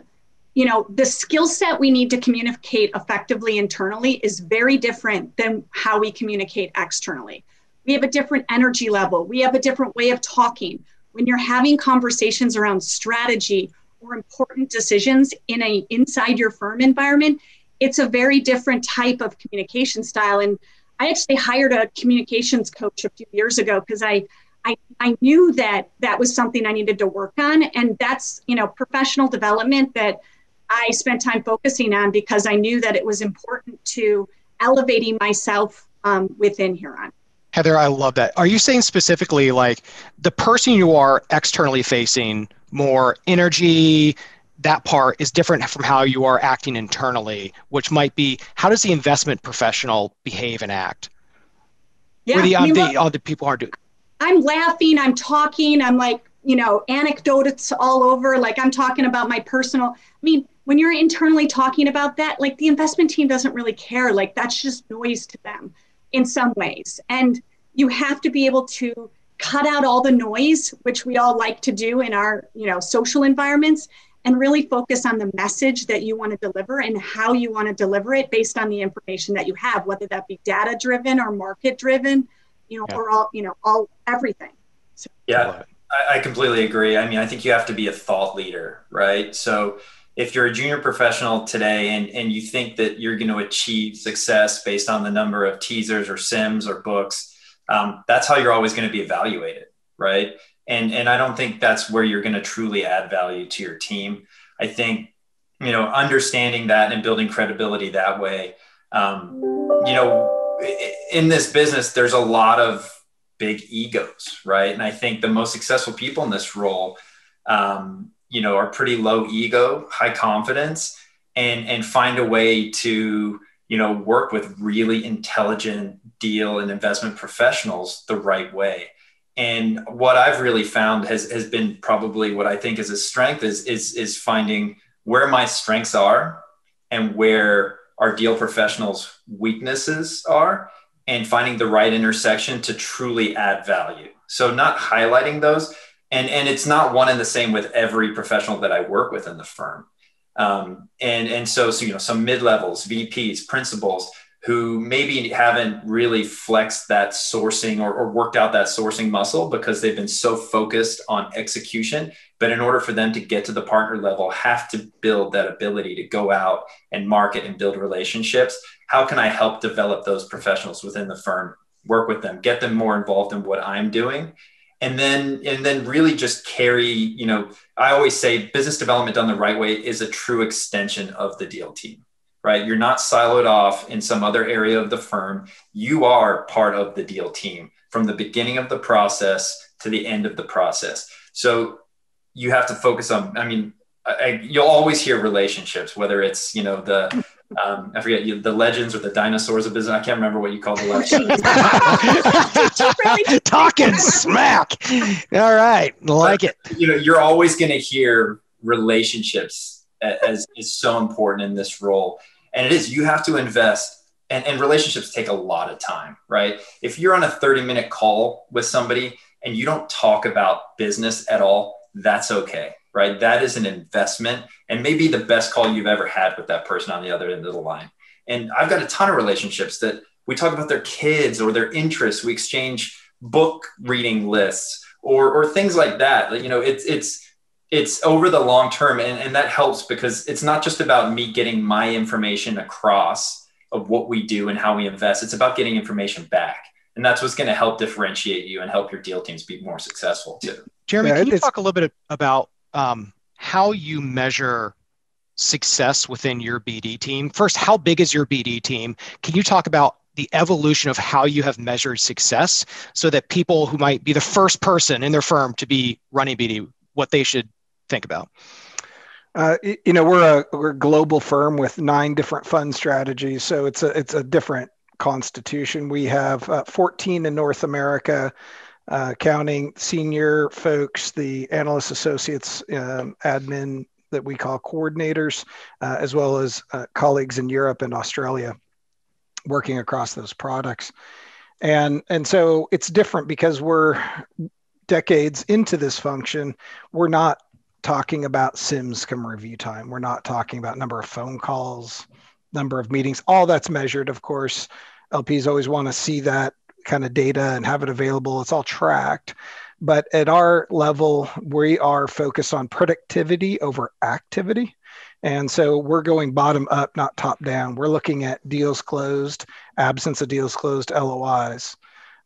you know the skill set we need to communicate effectively internally is very different than how we communicate externally. We have a different energy level. We have a different way of talking. When you're having conversations around strategy or important decisions in a inside your firm environment, it's a very different type of communication style. And I actually hired a communications coach a few years ago because I, I I knew that that was something I needed to work on, and that's you know professional development that I spent time focusing on because I knew that it was important to elevating myself um, within Huron. Heather, I love that. Are you saying specifically like the person you are externally facing, more energy, that part is different from how you are acting internally, which might be how does the investment professional behave and act? Yeah, the, I mean, the other people aren't doing. I'm laughing, I'm talking, I'm like, you know, anecdotes all over. Like I'm talking about my personal. I mean, when you're internally talking about that, like the investment team doesn't really care. Like that's just noise to them in some ways. And you have to be able to cut out all the noise, which we all like to do in our, you know, social environments and really focus on the message that you want to deliver and how you want to deliver it based on the information that you have, whether that be data driven or market driven, you know, yeah. or all, you know, all everything. So, yeah, I, I completely agree. I mean, I think you have to be a thought leader, right? So if you're a junior professional today and, and you think that you're going to achieve success based on the number of teasers or sims or books, um, that's how you're always going to be evaluated, right? And and I don't think that's where you're going to truly add value to your team. I think you know understanding that and building credibility that way. Um, you know, in this business, there's a lot of big egos, right? And I think the most successful people in this role, um, you know, are pretty low ego, high confidence, and and find a way to you know work with really intelligent deal and investment professionals the right way and what I've really found has has been probably what I think is a strength is is is finding where my strengths are and where our deal professionals' weaknesses are, and finding the right intersection to truly add value. So not highlighting those, and and it's not one and the same with every professional that I work with in the firm. Um, and and so so you know some mid levels, VPs, principals who maybe haven't really flexed that sourcing or, or, worked out that sourcing muscle because they've been so focused on execution. But in order for them to get to the partner level have to build that ability to go out and market and build relationships. How can i help develop those professionals within the firm work with them get them more involved in what i'm doing? And then and then really just carry you know i always say business development done the right way is a true extension of the deal team right? You're not siloed off in some other area of the firm. You are part of the deal team from the beginning of the process to the end of the process. So you have to focus on, I mean, I, you'll always hear relationships, whether it's, you know, the, um, I forget you, the legends or the dinosaurs of business. I can't remember what you call the legends. Talking smack. All right. Like but, it. You know, you're always going to hear relationships as is so important in this role and it is, you have to invest and, and relationships take a lot of time, right? If you're on a 30 minute call with somebody and you don't talk about business at all, that's okay, right? That is an investment and maybe the best call you've ever had with that person on the other end of the line. And I've got a ton of relationships that we talk about their kids or their interests. We exchange book reading lists or, or things like that. You know, it's, it's, it's over the long term and, and that helps because it's not just about me getting my information across of what we do and how we invest. It's about getting information back and that's what's going to help differentiate you and help your deal teams be more successful. Too jeremy yeah, can you talk a little bit about um, how you measure success within your bd team? First how big is your bd team? Can you talk about the evolution of how you have measured success so that people who might be the first person in their firm to be running bd what they should think about? Uh, you know, we're a we're a global firm with nine different fund strategies, so it's a it's a different constitution. We have uh, 14 in North America, uh, counting senior folks, the analyst associates, um, admin that we call coordinators, uh, as well as uh, colleagues in Europe and Australia, working across those products. And and so it's different because we're decades into this function. We're not talking about sims come review time. We're not talking about number of phone calls number of meetings. All that's measured of course. Lps always want to see that kind of data and have it available. It's all tracked. But at our level we are focused on productivity over activity. And so we're going bottom up not top down. We're looking at deals closed absence of deals closed lois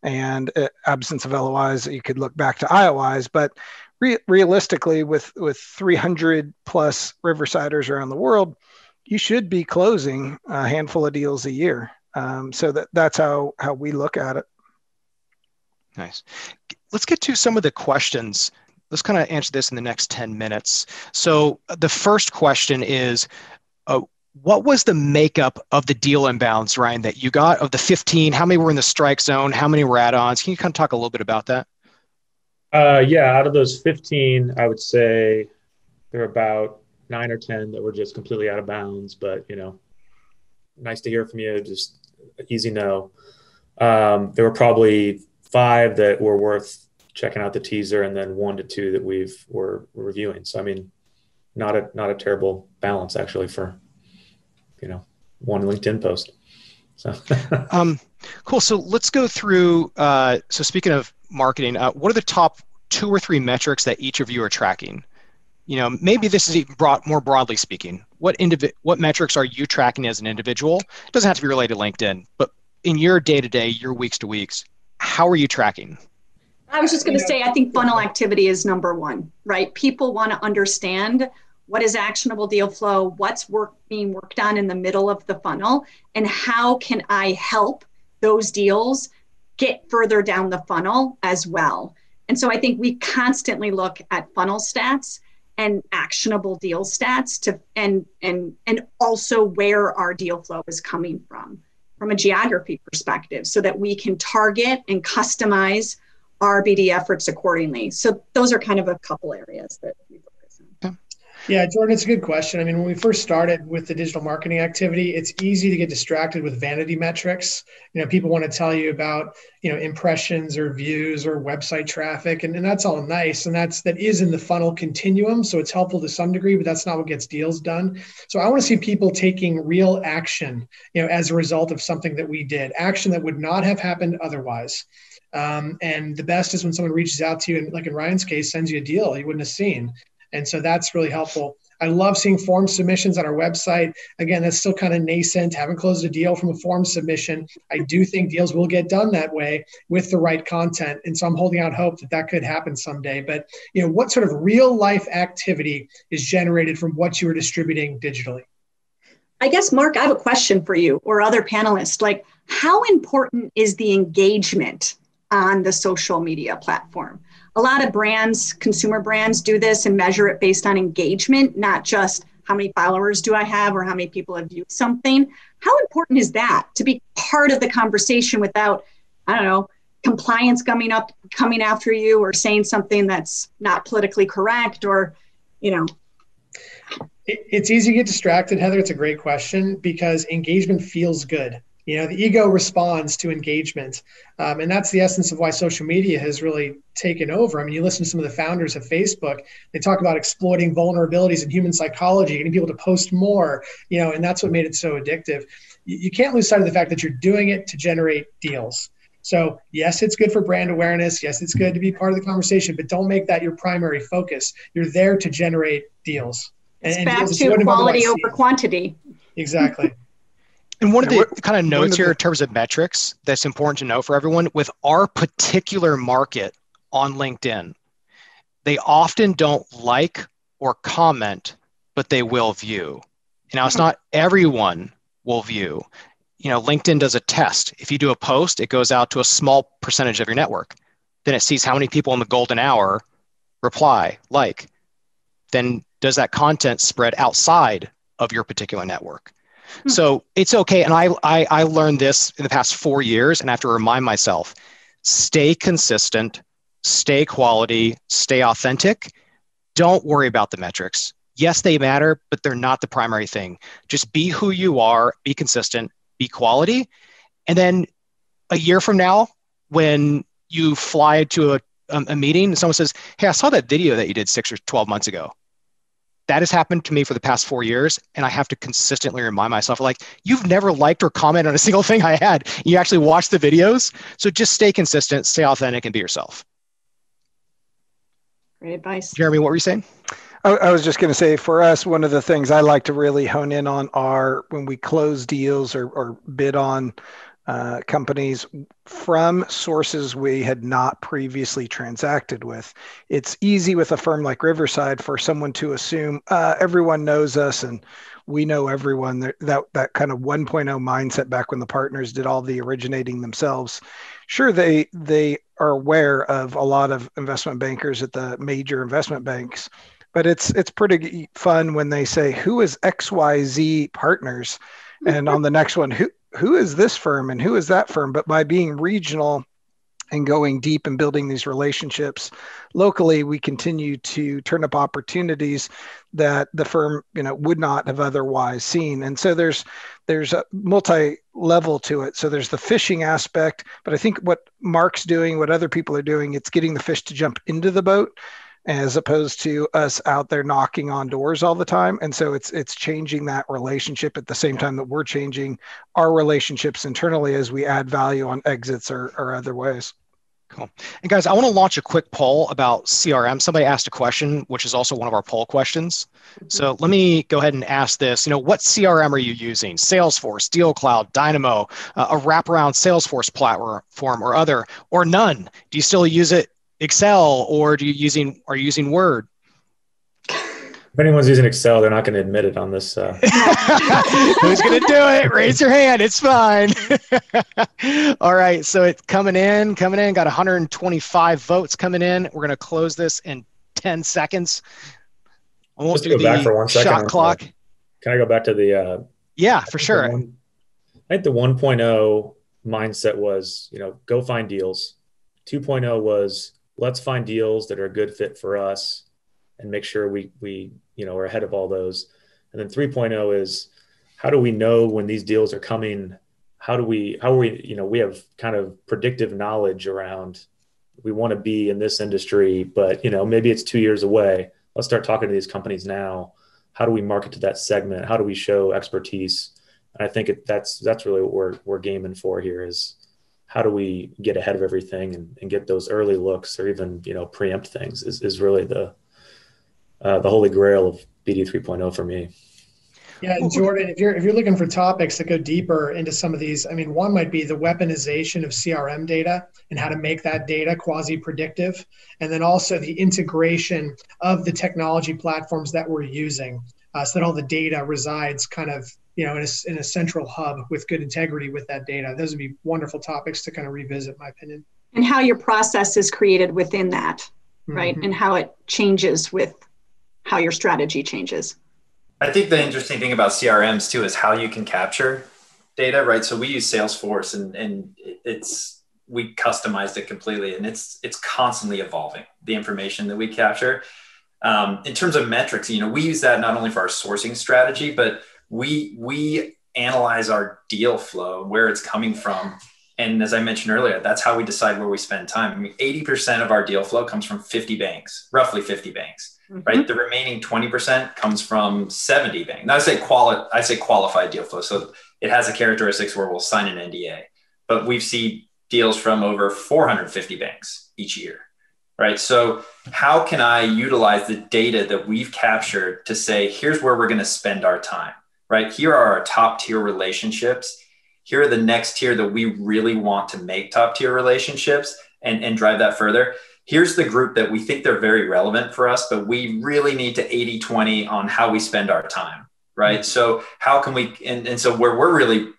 and uh, absence of lois you could look back to iois but re- realistically, with with 300 plus Riversiders around the world, you should be closing a handful of deals a year. Um, so that that's how how we look at it. Nice. Let's get to some of the questions. Let's kind of answer this in the next 10 minutes. So the first question is, uh, what was the makeup of the deal inbounds, Ryan, that you got of the 15? How many were in the strike zone? How many were add-ons? Can you kind of talk a little bit about that? Uh, yeah, out of those 15, I would say there are about nine or 10 that were just completely out of bounds. But, you know, nice to hear from you. Just easy no. Um, there were probably five that were worth checking out the teaser, and then one to two that we've were, reviewing. So, I mean, not a not a terrible balance actually for you know one LinkedIn post. So um, cool. So let's go through. Uh, so speaking of marketing, uh, what are the top two or three metrics that each of you are tracking? You know, maybe this is even broad, more broadly speaking. What indivi- what metrics are you tracking as an individual? It doesn't have to be related to LinkedIn, but in your day to day, your weeks to weeks, how are you tracking? I was just going to say, I think funnel activity is number one, right? People want to understand what is actionable deal flow, what's work being worked on in the middle of the funnel, and how can I help those deals get further down the funnel as well. And so I think we constantly look at funnel stats and actionable deal stats to and and and also where our deal flow is coming from from a geography perspective so that we can target and customize our BD efforts accordingly. So those are kind of a couple areas that we yeah, Jordan, it's a good question. I mean, when we first started with the digital marketing activity, it's easy to get distracted with vanity metrics. You know, people want to tell you about, you know, impressions or views or website traffic, and, and that's all nice. And that's that is in the funnel continuum. So it's helpful to some degree, but that's not what gets deals done. So I want to see people taking real action, you know, as a result of something that we did, action that would not have happened otherwise. Um, and the best is when someone reaches out to you and like in Ryan's case, sends you a deal you wouldn't have seen. And so that's really helpful. I love seeing form submissions on our website. Again, that's still kind of nascent. Haven't closed a deal from a form submission. I do think deals will get done that way with the right content, and so I'm holding out hope that that could happen someday. But you know, what sort of real life activity is generated from what you are distributing digitally? I guess, Mark, I have a question for you or other panelists. Like, how important is the engagement on the social media platform? A lot of brands, consumer brands, do this and measure it based on engagement, not just how many followers do I have or how many people have viewed something. How important is that to be part of the conversation without, I don't know, compliance coming up, coming after you or saying something that's not politically correct or, you know? It's easy to get distracted, Heather. It's a great question because engagement feels good. You know, the ego responds to engagement. Um, and that's the essence of why social media has really taken over. I mean, you listen to some of the founders of Facebook, they talk about exploiting vulnerabilities in human psychology, getting people to post more, you know, and that's what made it so addictive. You, you can't lose sight of the fact that you're doing it to generate deals. So, yes, it's good for brand awareness. Yes, it's good to be part of the conversation, but don't make that your primary focus. You're there to generate deals. It's and, back and to quality over quantity. Exactly. And one of the kind of notes here in terms of metrics that's important to know for everyone with our particular market on LinkedIn, they often don't like or comment, but they will view. Now, it's not everyone will view. You know, LinkedIn does a test. If you do a post, it goes out to a small percentage of your network. Then it sees how many people in the golden hour reply, like. Then does that content spread outside of your particular network? Hmm. So it's okay. And I, I, I learned this in the past four years, and I have to remind myself stay consistent, stay quality, stay authentic. Don't worry about the metrics. Yes, they matter, but they're not the primary thing. Just be who you are, be consistent, be quality. And then a year from now, when you fly to a, a meeting and someone says, Hey, I saw that video that you did six or 12 months ago that has happened to me for the past four years and i have to consistently remind myself like you've never liked or commented on a single thing i had. You actually watch the videos. So just stay consistent stay authentic and be yourself. Great advice. Jeremy what were you saying? I, was just going to say for us, one of the things I like to really hone in on are when we close deals or, or bid on uh, companies from sources we had not previously transacted with. It's easy with a firm like Riverside for someone to assume uh, everyone knows us and we know everyone. That, that that kind of 1.0 mindset back when the partners did all the originating themselves. Sure, they they are aware of a lot of investment bankers at the major investment banks, but it's it's pretty fun when they say who is XYZ partners and on the next one who who is this firm and who is that firm? But by being regional and going deep and building these relationships locally we continue to turn up opportunities that the firm you know would not have otherwise seen. And so there's there's a multi level to it. So there's the fishing aspect but i think what mark's doing what other people are doing it's getting the fish to jump into the boat as opposed to us out there knocking on doors all the time and so it's it's changing that relationship at the same time that we're changing our relationships internally as we add value on exits or, or other ways Cool. And guys, I want to launch a quick poll about CRM. Somebody asked a question, which is also one of our poll questions. So let me go ahead and ask this. You know, what CRM are you using? Salesforce, DealCloud, Dynamo, uh, a wraparound Salesforce platform, or other, or none? Do you still use it Excel, or do you using are you using Word? If anyone's using Excel, they're not going to admit it on this. Uh... Who's going to do it? Raise your hand. It's fine. All right. So it's coming in, coming in. Got 125 votes coming in. We're going to close this in 10 seconds. I won't Just do go the back for one second. shot clock. Can I go back to the? Uh, yeah, for sure. One, I think the 1.0 mindset was, you know, go find deals. 2.0 was let's find deals that are a good fit for us and make sure we we you know are ahead of all those. And then 3.0 is how do we know when these deals are coming? How do we how are we you know we have kind of predictive knowledge around we want to be in this industry but you know maybe it's two years away. Let's start talking to these companies now. How do we market to that segment? How do we show expertise? And i think it, that's that's really what we're we're gaming for here is how do we get ahead of everything and, and get those early looks or even you know preempt things is, is really the uh, the holy grail of BD 3.0 for me. Yeah, Jordan, if you're if you're looking for topics that go deeper into some of these, I mean, one might be the weaponization of CRM data and how to make that data quasi-predictive, and then also the integration of the technology platforms that we're using, uh, so that all the data resides kind of you know in a, in a central hub with good integrity with that data. Those would be wonderful topics to kind of revisit, in my opinion. And how your process is created within that, right, mm-hmm. and how it changes with how your strategy changes. I think the interesting thing about CRMs too is how you can capture data, right? So we use Salesforce and, and it's we customized it completely and it's it's constantly evolving the information that we capture. Um, in terms of metrics, you know, we use that not only for our sourcing strategy, but we we analyze our deal flow, where it's coming from. And as I mentioned earlier, that's how we decide where we spend time. I mean, 80% of our deal flow comes from 50 banks, roughly 50 banks mm-hmm. right? The remaining 20% comes from 70 banks. Now I say quali- I say qualified deal flow. So it has the characteristics where we'll sign an NDA, but we've seen deals from over 450 banks each year, right? So how can I utilize the data that we've captured to say, here's where we're going to spend our time, right? Here are our top tier relationships. Here are the next tier that we really want to make top tier relationships and, and drive that further here's the group that we think they're very relevant for us, but we really need to 80 20 on how we spend our time. Right. Mm-hmm. So, how can we, and, and so where we're really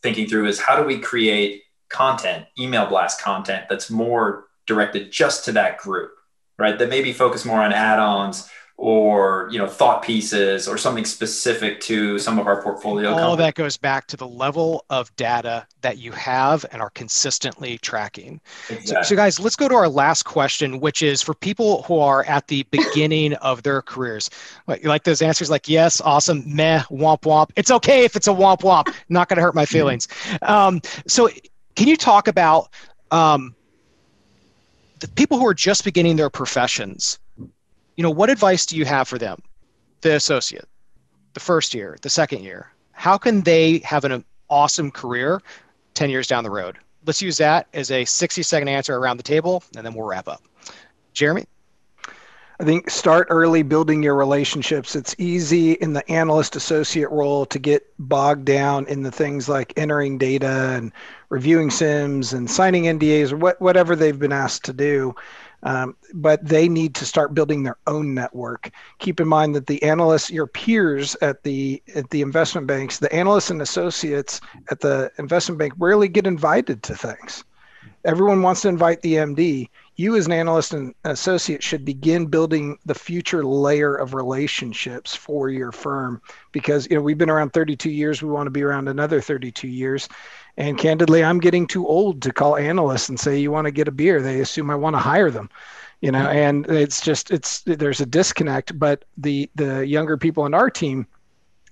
thinking through is how do we create content, email blast content that's more directed just to that group, right? That maybe focus more on add ons or you know thought pieces or something specific to some of our portfolio all that goes back to the level of data that you have and are consistently tracking. Exactly. so, so, guys let's go to our last question which is for people who are at the beginning of their careers. Like, like those answers like yes awesome meh womp womp. It's okay if it's a womp womp. Not going to hurt my feelings. Um, so can you talk about um, the people who are just beginning their professions you know, what advice do you have for them, the associate, the first year, the second year? How can they have an awesome career 10 years down the road? Let's use that as a 60 second answer around the table, and then we'll wrap up. Jeremy? I think start early building your relationships. It's easy in the analyst associate role to get bogged down in the things like entering data and reviewing SIMs and signing NDAs or what, whatever they've been asked to do. Um, but they need to start building their own network. Keep in mind that the analysts, your peers at the at the investment banks, the analysts and associates at the investment bank rarely get invited to things. Everyone wants to invite the MD. You, as an analyst and associate, should begin building the future layer of relationships for your firm because you know we've been around 32 years. We want to be around another 32 years, and candidly, I'm getting too old to call analysts and say, you want to get a beer? They assume I want to hire them, you know, and it's just, it's, there's a disconnect, but the, the younger people in our team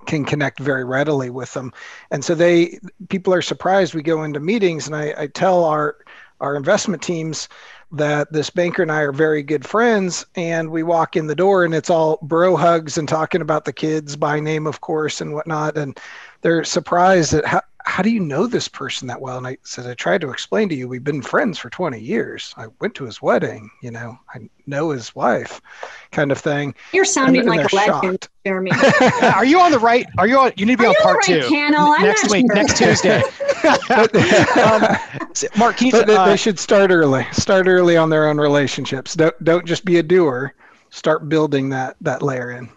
can connect very readily with them. And so they, people are surprised we go into meetings and I, I tell our, our investment teams, that this banker and I are very good friends, and we walk in the door and it's all bro hugs and talking about the kids by name, of course, and whatnot. And they're surprised at how, how do you know this person that well? And I said, I tried to explain to you, we've been friends for 20 years. I went to his wedding, you know, I know his wife kind of thing. You're sounding and, and like a legend, Jeremy. are you on the right? Are you on, you need to be are on part right two. Channel? next week, sure. next Tuesday. um, Mark, can you, but uh, they should start early, start early on their own relationships. Don't, don't just be a doer, start building that, that layer in.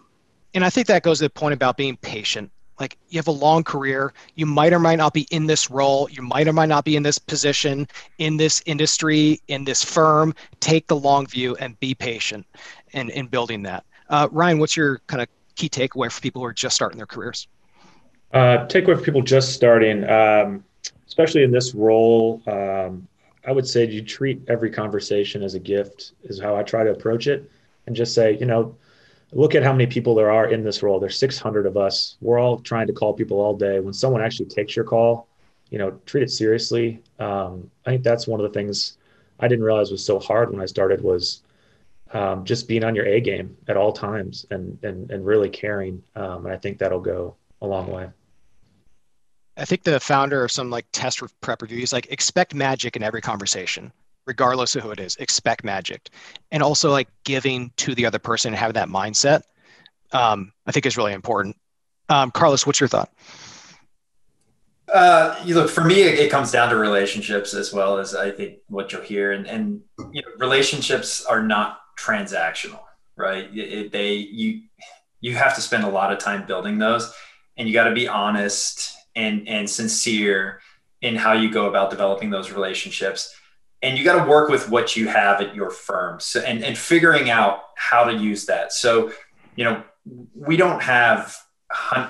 And I think that goes to the point about being patient like you have a long career. You might or might not be in this role. You might or might not be in this position in this industry in this firm. Take the long view and be patient in, in building that. Uh, ryan what's your kind of key takeaway for people who are just starting their careers? Uh, takeaway for people just starting um, especially in this role um, i would say you treat every conversation as a gift is how i try to approach it and just say you know look at how many people there are in this role. There's 600 of us. We're all trying to call people all day. When someone actually takes your call, you know, treat it seriously. Um, I think that's one of the things I didn't realize was so hard when I started was um, just being on your A game at all times and and and really caring. Um, and I think that'll go a long way. I think the founder of some like test prep review is like expect magic in every conversation regardless of who it is expect magic. And also like giving to the other person and having that mindset um, i think is really important. Um, carlos what's your thought? Uh, you look for me it, it, comes down to relationships as well as i think what you'll hear. And, and you know, relationships are not transactional right? It, it, they you you have to spend a lot of time building those. And you got to be honest and and sincere in how you go about developing those relationships and you got to work with what you have at your firm. So, and, and figuring out how to use that. So you know we don't have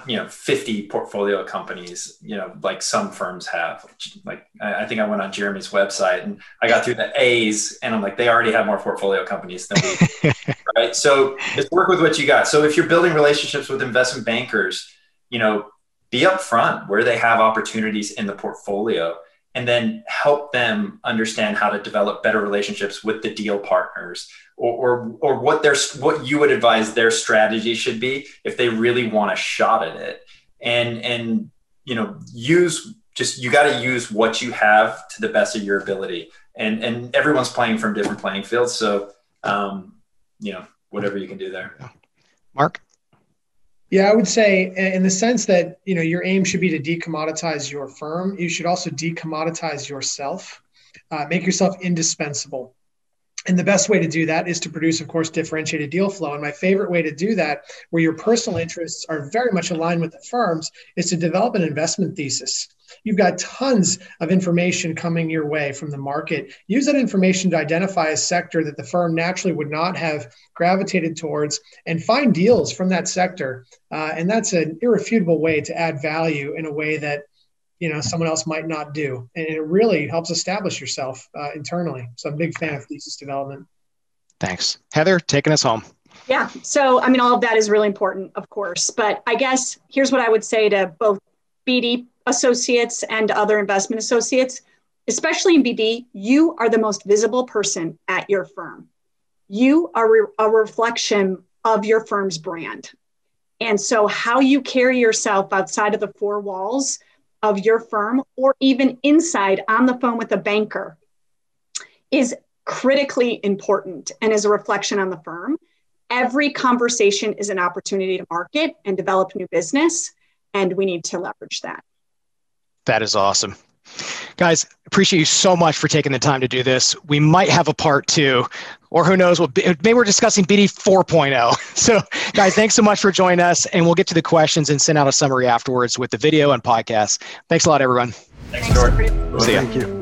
you know 50 portfolio companies you know like some firms have. Like i think i went on jeremy's website and i got through the a's and i'm like they already have more portfolio companies than we right? So just work with what you got. So if you're building relationships with investment bankers you know be upfront where they have opportunities in the portfolio and then help them understand how to develop better relationships with the deal partners or, or, or what their what you would advise their strategy should be if they really want a shot at it. And and you know use just you got to use what you have to the best of your ability. And and everyone's playing from different playing fields so um, you know whatever you can do there. Mark yeah, I would say in the sense that, you know, your aim should be to decommoditize your firm, you should also decommoditize yourself, uh, make yourself indispensable. And the best way to do that is to produce, of course, differentiated deal flow. And my favorite way to do that, where your personal interests are very much aligned with the firm's, is to develop an investment thesis. You've got tons of information coming your way from the market. Use that information to identify a sector that the firm naturally would not have gravitated towards and find deals from that sector. Uh, and that's an irrefutable way to add value in a way that you know someone else might not do. And it really helps establish yourself uh, internally. So i'm a big fan of thesis development. Thanks. Heather taking us home. Yeah. So i mean all of that is really important of course. But i guess here's what i would say to both bd associates and other investment associates especially in bd you are the most visible person at your firm you are re- a reflection of your firm's brand and so how you carry yourself outside of the four walls of your firm or even inside on the phone with a banker is critically important and is a reflection on the firm. Every conversation is an opportunity to market and develop new business, and we need to leverage that. That is awesome. Guys, appreciate you so much for taking the time to do this. We might have a part two, or who knows, we'll be, maybe we're discussing BD 4.0. So, guys, thanks so much for joining us, and we'll get to the questions and send out a summary afterwards with the video and podcast. Thanks a lot, everyone. Thanks, George. See ya. Thank you.